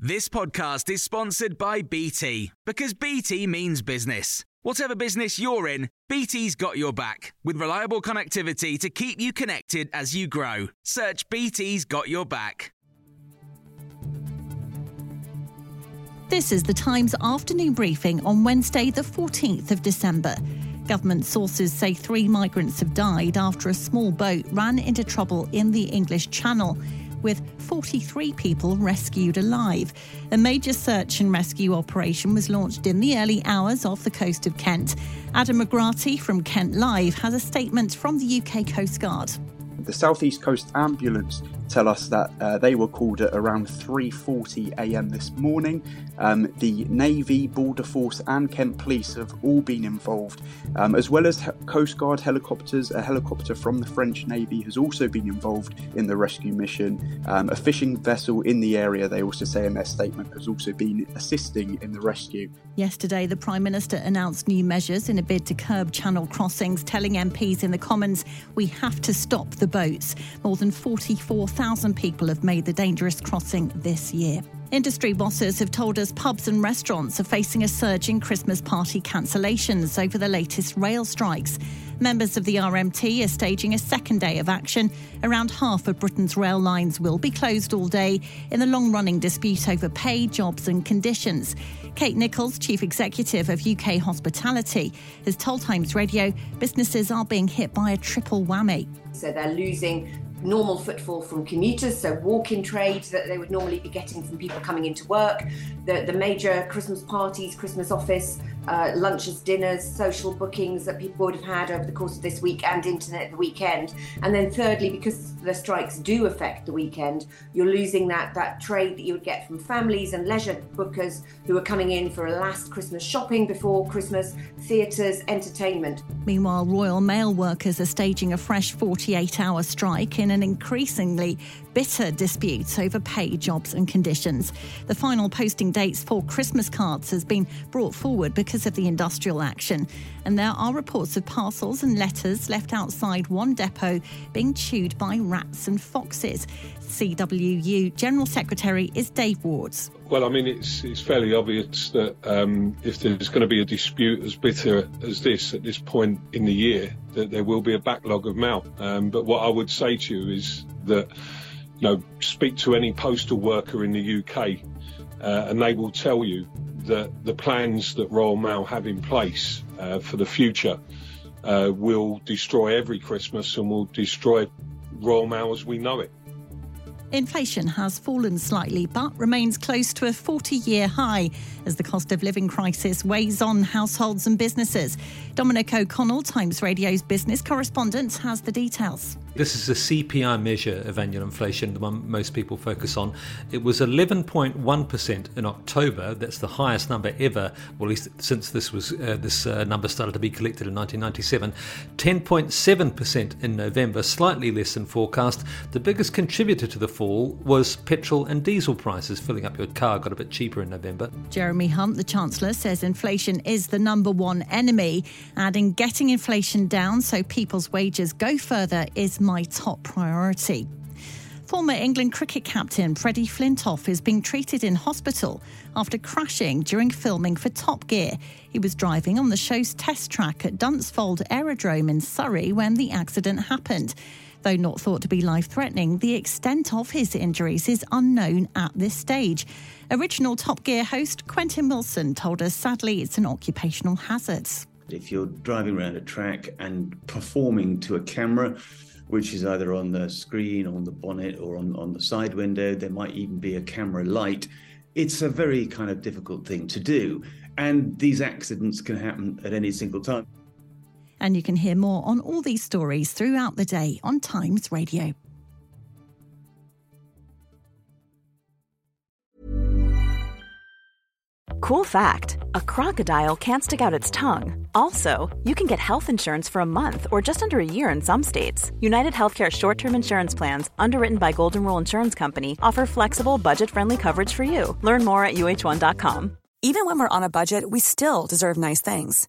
This podcast is sponsored by BT because BT means business. Whatever business you're in, BT's got your back with reliable connectivity to keep you connected as you grow. Search BT's got your back. This is the Times afternoon briefing on Wednesday, the 14th of December. Government sources say three migrants have died after a small boat ran into trouble in the English Channel with 43 people rescued alive. A major search and rescue operation was launched in the early hours off the coast of Kent. Adam McGratty from Kent Live has a statement from the UK Coast Guard. The Southeast Coast Ambulance tell us that uh, they were called at around 3:40 a.m. this morning. Um, the Navy, Border Force, and Kent Police have all been involved, um, as well as Coast Guard helicopters. A helicopter from the French Navy has also been involved in the rescue mission. Um, a fishing vessel in the area, they also say in their statement, has also been assisting in the rescue. Yesterday, the Prime Minister announced new measures in a bid to curb channel crossings, telling MPs in the Commons, we have to stop the boats. More than 44,000 people have made the dangerous crossing this year. Industry bosses have told us pubs and restaurants are facing a surge in Christmas party cancellations over the latest rail strikes. Members of the RMT are staging a second day of action. Around half of Britain's rail lines will be closed all day in the long running dispute over pay, jobs, and conditions. Kate Nicholls, Chief Executive of UK Hospitality, has told Times Radio businesses are being hit by a triple whammy. So they're losing normal footfall from commuters, so walk-in trade that they would normally be getting from people coming into work, the, the major Christmas parties, Christmas office, uh, lunches, dinners, social bookings that people would have had over the course of this week and into the weekend. And then thirdly, because the strikes do affect the weekend, you're losing that, that trade that you would get from families and leisure bookers who are coming in for a last Christmas shopping before Christmas, theatres, entertainment. Meanwhile, Royal Mail workers are staging a fresh 48 hour strike in an increasingly bitter dispute over pay, jobs, and conditions. The final posting dates for Christmas cards has been brought forward because of the industrial action. And there are reports of parcels and letters left outside one depot being chewed by rats and foxes. CWU General Secretary is Dave Wards. Well, I mean, it's it's fairly obvious that um, if there's going to be a dispute as bitter as this at this point in the year, that there will be a backlog of mail. Um, but what I would say to you is that, you know, speak to any postal worker in the UK, uh, and they will tell you that the plans that Royal Mail have in place uh, for the future uh, will destroy every Christmas and will destroy Mail as we know it. Inflation has fallen slightly but remains close to a 40 year high as the cost of living crisis weighs on households and businesses. Dominic O'Connell, Times Radio's business correspondent, has the details. This is a CPI measure of annual inflation, the one most people focus on. It was 11.1% in October. That's the highest number ever, well, at least since this was uh, this uh, number started to be collected in 1997. 10.7% in November, slightly less than forecast. The biggest contributor to the fall was petrol and diesel prices. Filling up your car got a bit cheaper in November. Jeremy Hunt, the Chancellor, says inflation is the number one enemy, adding getting inflation down so people's wages go further is my top priority. Former England cricket captain Freddie Flintoff is being treated in hospital after crashing during filming for Top Gear. He was driving on the show's test track at Dunsfold Aerodrome in Surrey when the accident happened. Though not thought to be life threatening, the extent of his injuries is unknown at this stage. Original Top Gear host Quentin Wilson told us sadly it's an occupational hazard. If you're driving around a track and performing to a camera, which is either on the screen, on the bonnet, or on, on the side window. There might even be a camera light. It's a very kind of difficult thing to do. And these accidents can happen at any single time. And you can hear more on all these stories throughout the day on Times Radio. Cool fact a crocodile can't stick out its tongue. Also, you can get health insurance for a month or just under a year in some states. United Healthcare short term insurance plans, underwritten by Golden Rule Insurance Company, offer flexible, budget friendly coverage for you. Learn more at uhone.com. Even when we're on a budget, we still deserve nice things.